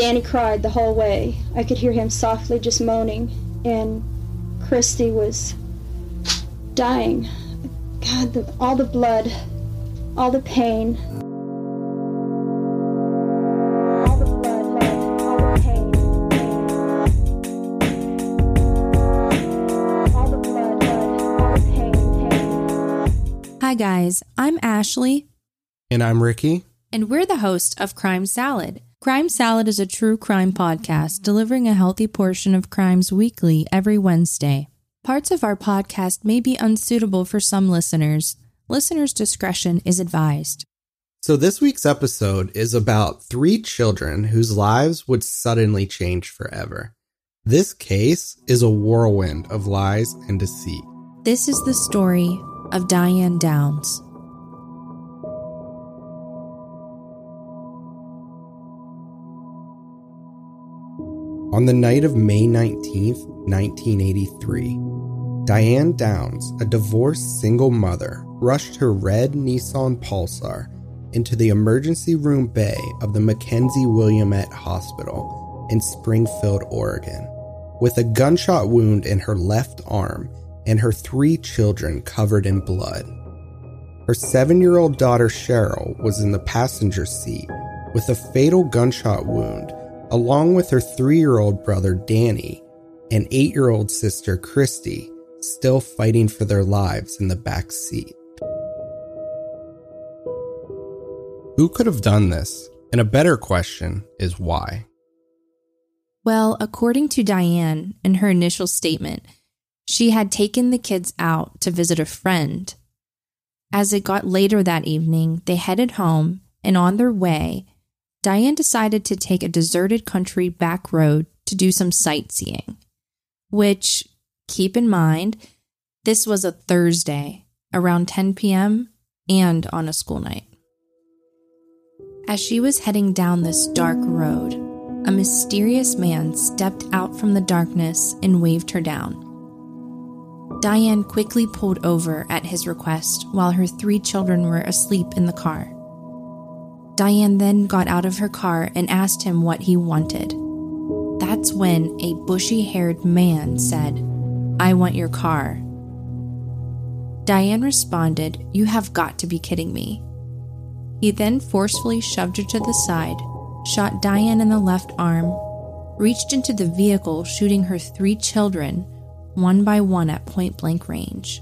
Danny cried the whole way. I could hear him softly just moaning, and Christy was dying. God, the, all the blood, all the pain. All the blood, love, all the pain. All the blood, love, all the pain, pain. Hi, guys. I'm Ashley, And I'm Ricky. and we're the host of Crime Salad. Crime Salad is a true crime podcast delivering a healthy portion of crimes weekly every Wednesday. Parts of our podcast may be unsuitable for some listeners. Listeners' discretion is advised. So, this week's episode is about three children whose lives would suddenly change forever. This case is a whirlwind of lies and deceit. This is the story of Diane Downs. On the night of May 19, 1983, Diane Downs, a divorced single mother, rushed her red Nissan Pulsar into the emergency room bay of the McKenzie Willamette Hospital in Springfield, Oregon, with a gunshot wound in her left arm and her three children covered in blood. Her seven year old daughter Cheryl was in the passenger seat with a fatal gunshot wound, along with her three year old brother Danny and eight year old sister Christy, still fighting for their lives in the back seat. Who could have done this? And a better question is why. Well, according to Diane in her initial statement, she had taken the kids out to visit a friend. As it got later that evening, they headed home, and on their way, Diane decided to take a deserted country back road to do some sightseeing. Which, keep in mind, this was a Thursday around 10 p.m. and on a school night. As she was heading down this dark road, a mysterious man stepped out from the darkness and waved her down. Diane quickly pulled over at his request while her three children were asleep in the car. Diane then got out of her car and asked him what he wanted. That's when a bushy haired man said, I want your car. Diane responded, You have got to be kidding me. He then forcefully shoved her to the side, shot Diane in the left arm, reached into the vehicle, shooting her three children, one by one at point blank range.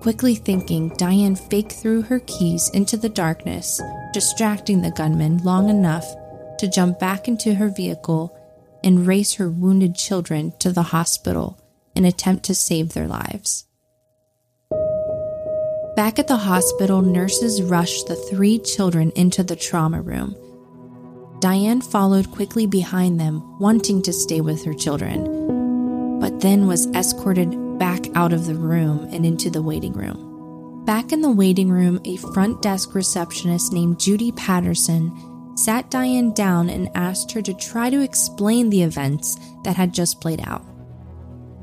Quickly thinking, Diane faked threw her keys into the darkness, distracting the gunman long enough to jump back into her vehicle and race her wounded children to the hospital in attempt to save their lives. Back at the hospital, nurses rushed the three children into the trauma room. Diane followed quickly behind them, wanting to stay with her children, but then was escorted back out of the room and into the waiting room. Back in the waiting room, a front desk receptionist named Judy Patterson sat Diane down and asked her to try to explain the events that had just played out.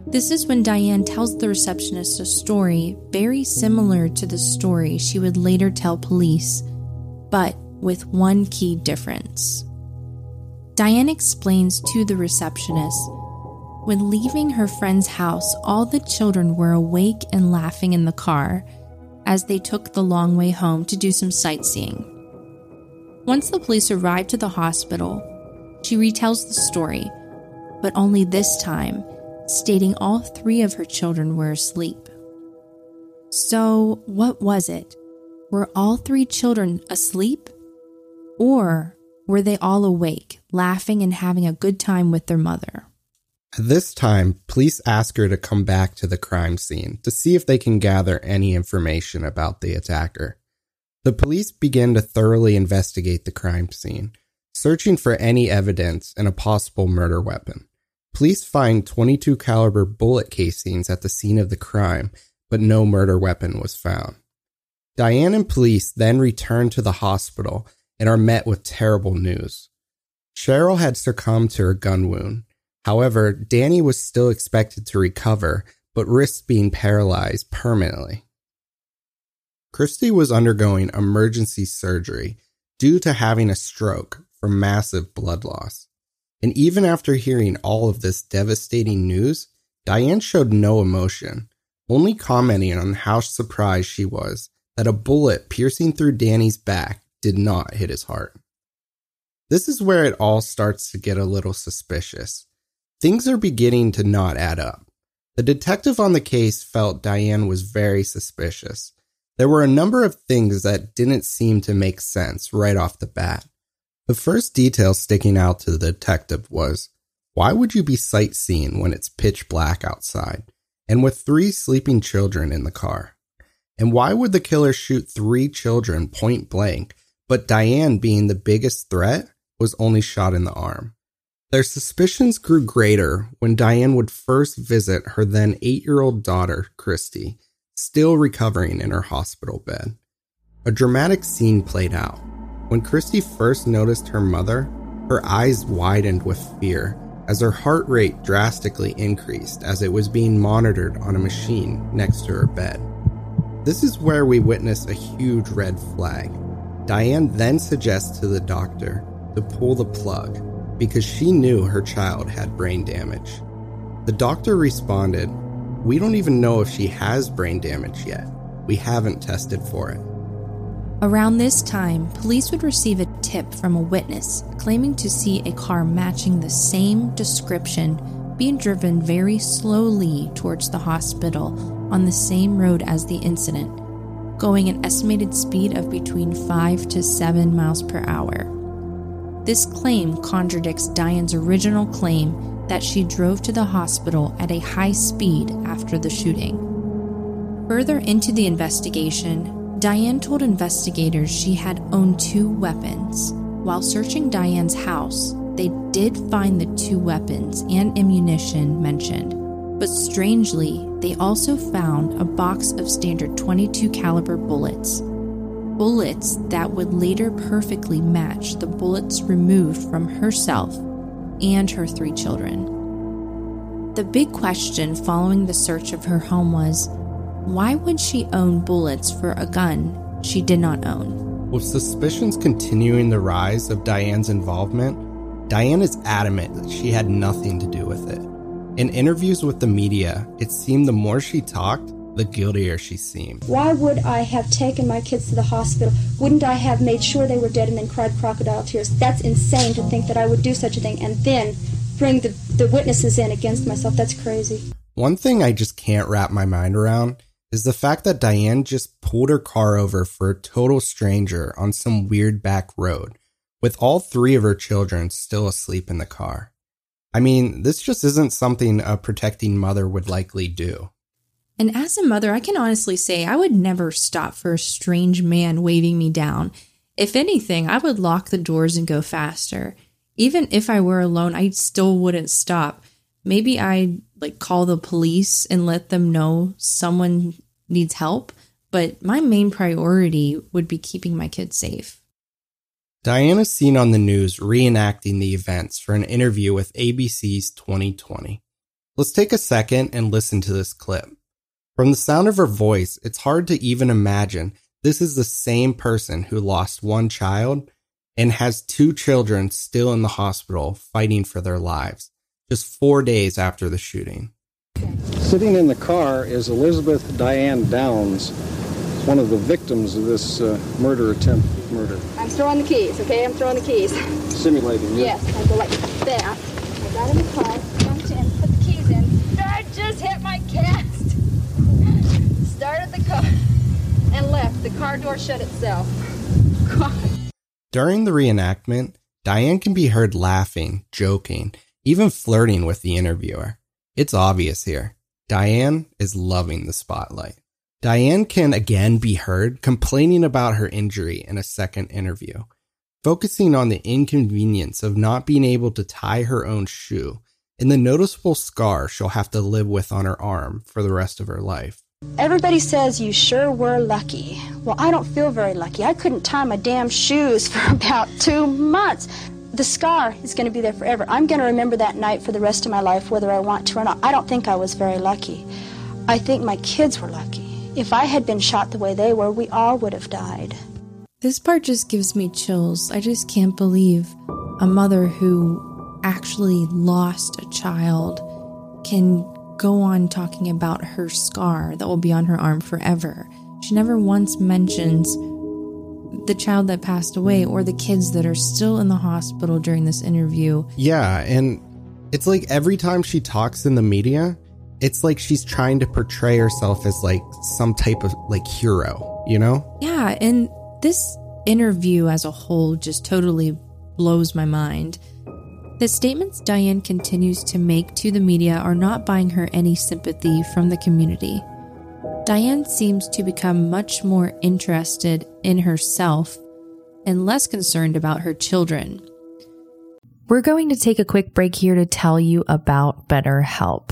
This is when Diane tells the receptionist a story very similar to the story she would later tell police, but with one key difference. Diane explains to the receptionist when leaving her friend's house, all the children were awake and laughing in the car as they took the long way home to do some sightseeing. Once the police arrived to the hospital, she retells the story, but only this time stating all three of her children were asleep. So, what was it? Were all three children asleep? Or were they all awake, laughing and having a good time with their mother? This time, police ask her to come back to the crime scene to see if they can gather any information about the attacker. The police begin to thoroughly investigate the crime scene, searching for any evidence and a possible murder weapon. Police find 22 caliber bullet casings at the scene of the crime, but no murder weapon was found. Diane and police then return to the hospital and are met with terrible news. Cheryl had succumbed to her gun wound. However, Danny was still expected to recover, but risked being paralyzed permanently. Christy was undergoing emergency surgery due to having a stroke from massive blood loss. And even after hearing all of this devastating news, Diane showed no emotion, only commenting on how surprised she was that a bullet piercing through Danny's back did not hit his heart. This is where it all starts to get a little suspicious. Things are beginning to not add up. The detective on the case felt Diane was very suspicious. There were a number of things that didn't seem to make sense right off the bat. The first detail sticking out to the detective was why would you be sightseeing when it's pitch black outside and with three sleeping children in the car? And why would the killer shoot three children point blank, but Diane, being the biggest threat, was only shot in the arm? Their suspicions grew greater when Diane would first visit her then eight year old daughter, Christy, still recovering in her hospital bed. A dramatic scene played out. When Christy first noticed her mother, her eyes widened with fear as her heart rate drastically increased as it was being monitored on a machine next to her bed. This is where we witness a huge red flag. Diane then suggests to the doctor to pull the plug because she knew her child had brain damage. The doctor responded, We don't even know if she has brain damage yet. We haven't tested for it. Around this time, police would receive a tip from a witness claiming to see a car matching the same description being driven very slowly towards the hospital on the same road as the incident, going an estimated speed of between 5 to 7 miles per hour. This claim contradicts Diane's original claim that she drove to the hospital at a high speed after the shooting. Further into the investigation, Diane told investigators she had owned two weapons. While searching Diane's house, they did find the two weapons and ammunition mentioned. But strangely, they also found a box of standard 22 caliber bullets. Bullets that would later perfectly match the bullets removed from herself and her three children. The big question following the search of her home was why would she own bullets for a gun she did not own? With suspicions continuing the rise of Diane's involvement, Diane is adamant that she had nothing to do with it. In interviews with the media, it seemed the more she talked, the guiltier she seemed. Why would I have taken my kids to the hospital? Wouldn't I have made sure they were dead and then cried crocodile tears? That's insane to think that I would do such a thing and then bring the, the witnesses in against myself. That's crazy. One thing I just can't wrap my mind around is the fact that Diane just pulled her car over for a total stranger on some weird back road, with all three of her children still asleep in the car. I mean, this just isn't something a protecting mother would likely do. And as a mother, I can honestly say I would never stop for a strange man waving me down. If anything, I would lock the doors and go faster. Even if I were alone, I still wouldn't stop. Maybe I'd like call the police and let them know someone needs help, but my main priority would be keeping my kids safe. Diane is seen on the news reenacting the events for an interview with ABC's 2020. Let's take a second and listen to this clip. From the sound of her voice, it's hard to even imagine this is the same person who lost one child and has two children still in the hospital fighting for their lives just four days after the shooting. Sitting in the car is Elizabeth Diane Downs, one of the victims of this uh, murder attempt murder. I'm throwing the keys, okay? I'm throwing the keys. Simulating, yes. Yes, I go like that. I got in the car, jumped in, put the keys in. I just hit my cast. Started the car and left. The car door shut itself. God. During the reenactment, Diane can be heard laughing, joking, even flirting with the interviewer. It's obvious here. Diane is loving the spotlight. Diane can again be heard complaining about her injury in a second interview, focusing on the inconvenience of not being able to tie her own shoe and the noticeable scar she'll have to live with on her arm for the rest of her life. Everybody says you sure were lucky. Well, I don't feel very lucky. I couldn't tie my damn shoes for about two months the scar is going to be there forever. I'm going to remember that night for the rest of my life, whether I want to or not. I don't think I was very lucky. I think my kids were lucky. If I had been shot the way they were, we all would have died. This part just gives me chills. I just can't believe a mother who actually lost a child can go on talking about her scar that will be on her arm forever. She never once mentions the child that passed away or the kids that are still in the hospital during this interview. Yeah, and it's like every time she talks in the media, it's like she's trying to portray herself as like some type of like hero, you know? Yeah, and this interview as a whole just totally blows my mind. The statements Diane continues to make to the media are not buying her any sympathy from the community. Diane seems to become much more interested in herself and less concerned about her children. We're going to take a quick break here to tell you about BetterHelp.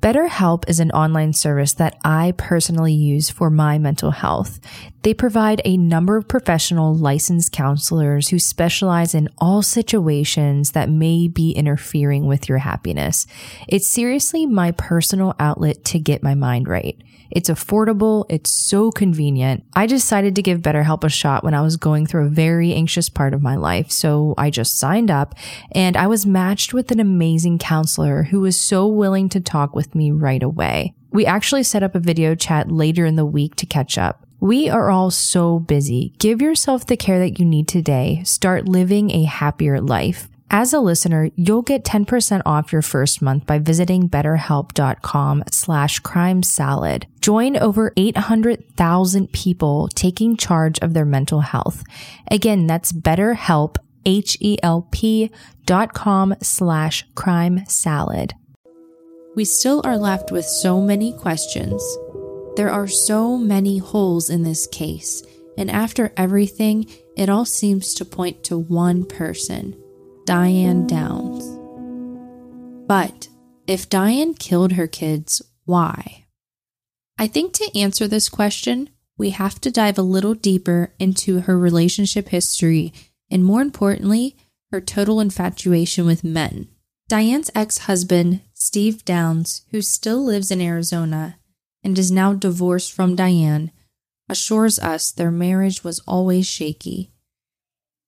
BetterHelp is an online service that I personally use for my mental health. They provide a number of professional licensed counselors who specialize in all situations that may be interfering with your happiness. It's seriously my personal outlet to get my mind right. It's affordable. It's so convenient. I decided to give BetterHelp a shot when I was going through a very anxious part of my life. So I just signed up and I was matched with an amazing counselor who was so willing to talk with me right away. We actually set up a video chat later in the week to catch up. We are all so busy. Give yourself the care that you need today. Start living a happier life. As a listener, you'll get 10% off your first month by visiting betterhelp.com slash crime salad. Join over 800,000 people taking charge of their mental health. Again, that's betterhelp, H-E-L-P dot com slash crime salad. We still are left with so many questions. There are so many holes in this case. And after everything, it all seems to point to one person – Diane Downs. But if Diane killed her kids, why? I think to answer this question, we have to dive a little deeper into her relationship history and, more importantly, her total infatuation with men. Diane's ex husband, Steve Downs, who still lives in Arizona and is now divorced from Diane, assures us their marriage was always shaky.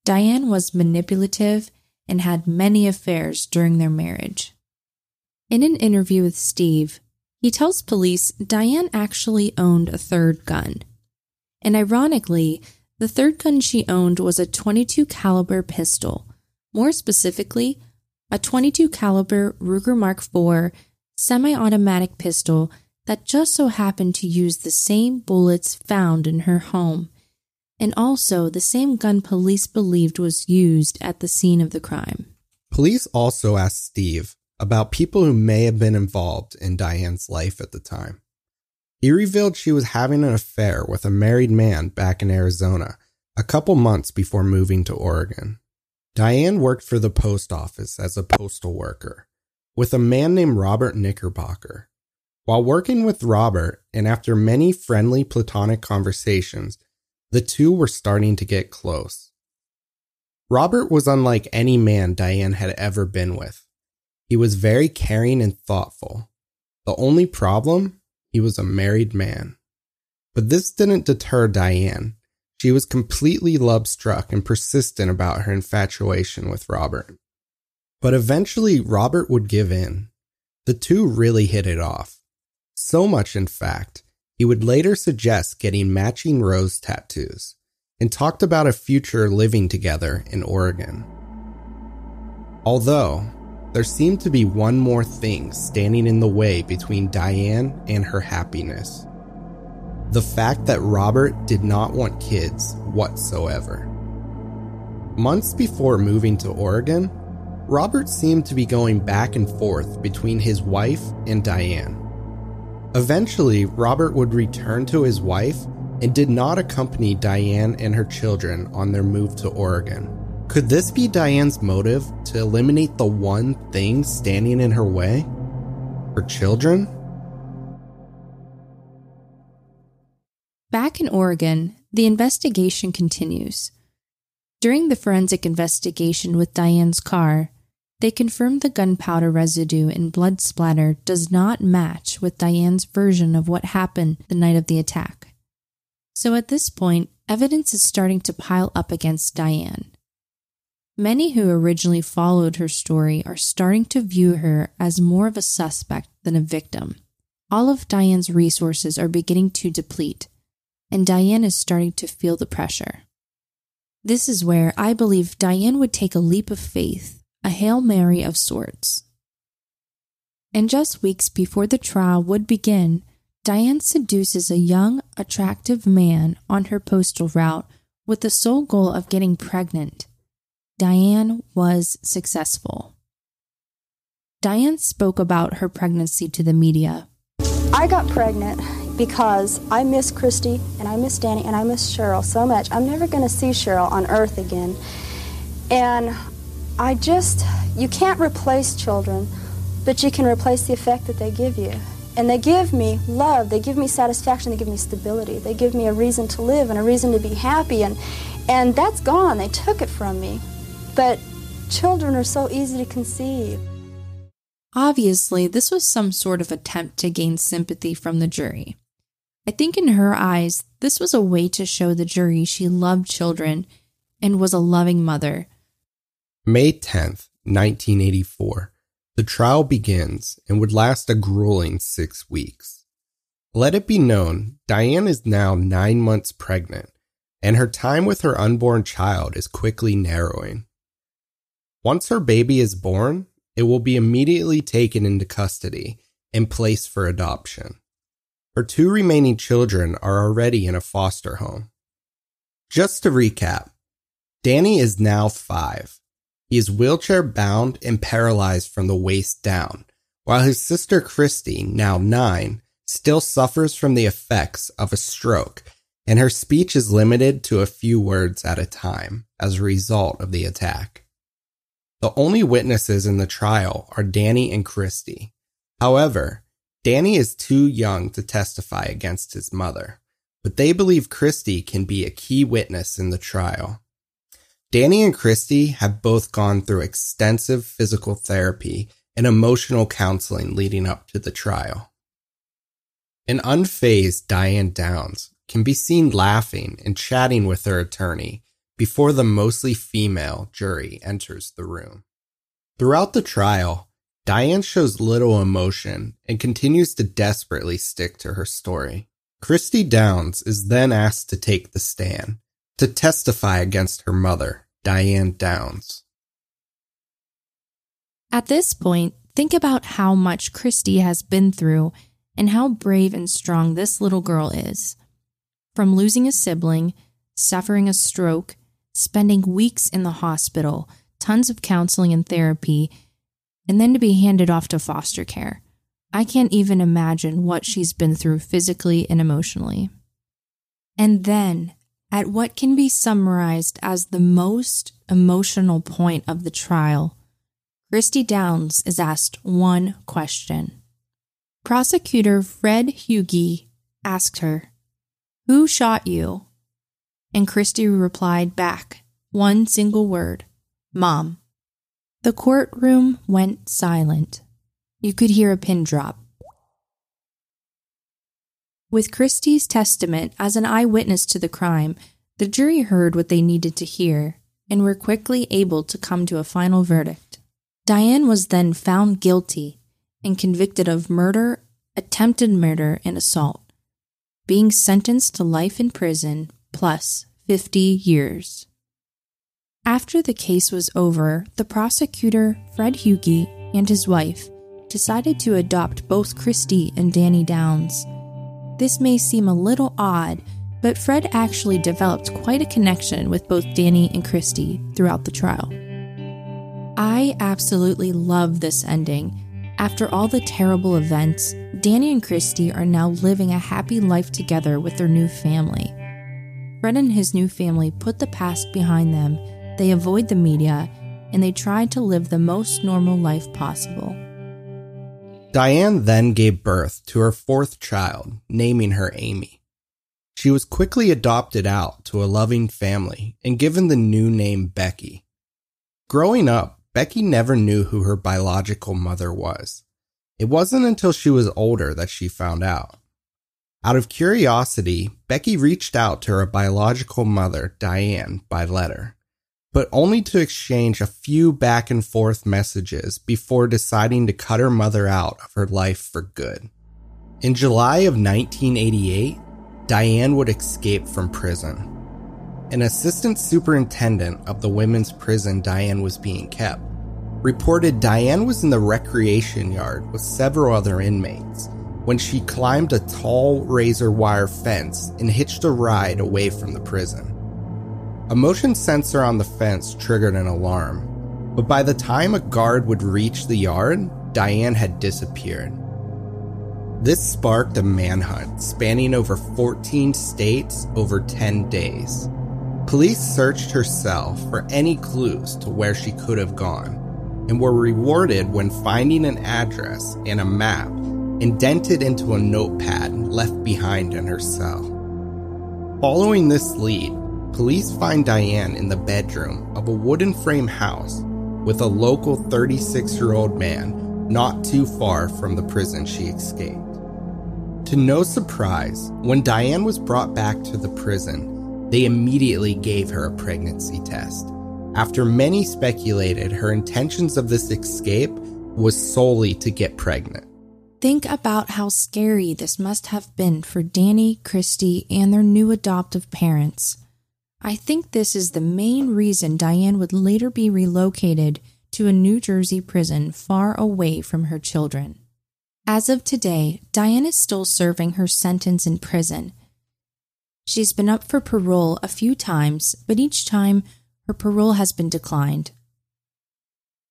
Diane was manipulative and had many affairs during their marriage. In an interview with Steve, he tells police Diane actually owned a third gun. And ironically, the third gun she owned was a 22 caliber pistol, more specifically, a 22 caliber Ruger Mark IV semi-automatic pistol that just so happened to use the same bullets found in her home and also the same gun police believed was used at the scene of the crime. Police also asked Steve about people who may have been involved in Diane's life at the time. He revealed she was having an affair with a married man back in Arizona a couple months before moving to Oregon. Diane worked for the post office as a postal worker with a man named Robert Knickerbocker. While working with Robert, and after many friendly platonic conversations, the two were starting to get close. Robert was unlike any man Diane had ever been with. He was very caring and thoughtful. The only problem, he was a married man. But this didn't deter Diane. She was completely love struck and persistent about her infatuation with Robert. But eventually, Robert would give in. The two really hit it off. So much, in fact, he would later suggest getting matching rose tattoos and talked about a future living together in Oregon. Although, there seemed to be one more thing standing in the way between Diane and her happiness the fact that Robert did not want kids whatsoever. Months before moving to Oregon, Robert seemed to be going back and forth between his wife and Diane. Eventually, Robert would return to his wife and did not accompany Diane and her children on their move to Oregon. Could this be Diane's motive to eliminate the one thing standing in her way? Her children? Back in Oregon, the investigation continues. During the forensic investigation with Diane's car, they confirmed the gunpowder residue and blood splatter does not match with Diane's version of what happened the night of the attack. So at this point, evidence is starting to pile up against Diane. Many who originally followed her story are starting to view her as more of a suspect than a victim. All of Diane's resources are beginning to deplete, and Diane is starting to feel the pressure. This is where I believe Diane would take a leap of faith, a Hail Mary of sorts. And just weeks before the trial would begin, Diane seduces a young, attractive man on her postal route with the sole goal of getting pregnant. Diane was successful. Diane spoke about her pregnancy to the media. I got pregnant because I miss Christy and I miss Danny and I miss Cheryl so much. I'm never going to see Cheryl on earth again. And I just, you can't replace children, but you can replace the effect that they give you. And they give me love, they give me satisfaction, they give me stability, they give me a reason to live and a reason to be happy. And, and that's gone, they took it from me. But children are so easy to conceive. Obviously, this was some sort of attempt to gain sympathy from the jury. I think in her eyes, this was a way to show the jury she loved children and was a loving mother. May 10th, 1984. The trial begins and would last a grueling six weeks. Let it be known, Diane is now nine months pregnant, and her time with her unborn child is quickly narrowing. Once her baby is born, it will be immediately taken into custody and placed for adoption. Her two remaining children are already in a foster home. Just to recap, Danny is now five. He is wheelchair bound and paralyzed from the waist down, while his sister Christy, now nine, still suffers from the effects of a stroke and her speech is limited to a few words at a time as a result of the attack. The only witnesses in the trial are Danny and Christy. However, Danny is too young to testify against his mother, but they believe Christy can be a key witness in the trial. Danny and Christy have both gone through extensive physical therapy and emotional counseling leading up to the trial. An unfazed Diane Downs can be seen laughing and chatting with her attorney before the mostly female jury enters the room. Throughout the trial, Diane shows little emotion and continues to desperately stick to her story. Christy Downs is then asked to take the stand to testify against her mother, Diane Downs. At this point, think about how much Christy has been through and how brave and strong this little girl is. From losing a sibling, suffering a stroke, spending weeks in the hospital, tons of counseling and therapy, and then to be handed off to foster care. I can't even imagine what she's been through physically and emotionally. And then, at what can be summarized as the most emotional point of the trial, Christy Downs is asked one question. Prosecutor Fred Hugi asked her, Who shot you? And Christy replied back, one single word Mom. The courtroom went silent. You could hear a pin drop. With Christy's testament as an eyewitness to the crime, the jury heard what they needed to hear and were quickly able to come to a final verdict. Diane was then found guilty and convicted of murder, attempted murder, and assault, being sentenced to life in prison plus 50 years. After the case was over, the prosecutor, Fred Hugi, and his wife decided to adopt both Christy and Danny Downs. This may seem a little odd, but Fred actually developed quite a connection with both Danny and Christy throughout the trial. I absolutely love this ending. After all the terrible events, Danny and Christy are now living a happy life together with their new family. Fred and his new family put the past behind them, they avoid the media, and they try to live the most normal life possible. Diane then gave birth to her fourth child, naming her Amy. She was quickly adopted out to a loving family and given the new name Becky. Growing up, Becky never knew who her biological mother was. It wasn't until she was older that she found out. Out of curiosity, Becky reached out to her biological mother, Diane, by letter, but only to exchange a few back and forth messages before deciding to cut her mother out of her life for good. In July of 1988, Diane would escape from prison. An assistant superintendent of the women's prison Diane was being kept reported Diane was in the recreation yard with several other inmates when she climbed a tall razor wire fence and hitched a ride away from the prison. A motion sensor on the fence triggered an alarm, but by the time a guard would reach the yard, Diane had disappeared. This sparked a manhunt spanning over 14 states over 10 days. Police searched her cell for any clues to where she could have gone and were rewarded when finding an address and a map indented into a notepad left behind in her cell. Following this lead, police find Diane in the bedroom of a wooden frame house with a local 36 year old man not too far from the prison she escaped. To no surprise, when Diane was brought back to the prison, they immediately gave her a pregnancy test. After many speculated her intentions of this escape was solely to get pregnant. Think about how scary this must have been for Danny, Christy, and their new adoptive parents. I think this is the main reason Diane would later be relocated to a New Jersey prison far away from her children. As of today, Diane is still serving her sentence in prison. She's been up for parole a few times, but each time her parole has been declined.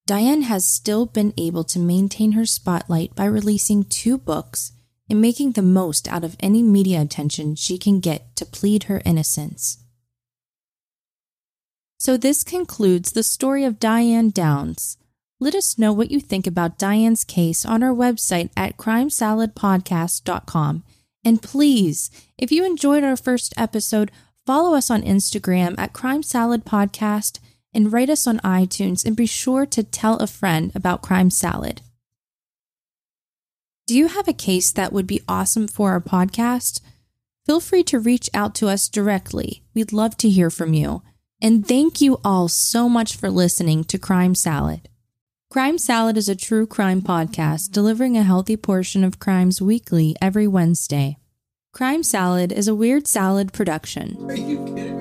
Diane has still been able to maintain her spotlight by releasing two books and making the most out of any media attention she can get to plead her innocence. So, this concludes the story of Diane Downs. Let us know what you think about Diane's case on our website at crimesaladpodcast.com. And please, if you enjoyed our first episode, follow us on Instagram at Crime Salad Podcast and rate us on iTunes and be sure to tell a friend about Crime Salad. Do you have a case that would be awesome for our podcast? Feel free to reach out to us directly. We'd love to hear from you. And thank you all so much for listening to Crime Salad. Crime Salad is a true crime podcast delivering a healthy portion of crimes weekly every Wednesday. Crime Salad is a Weird Salad production. Are you kidding me?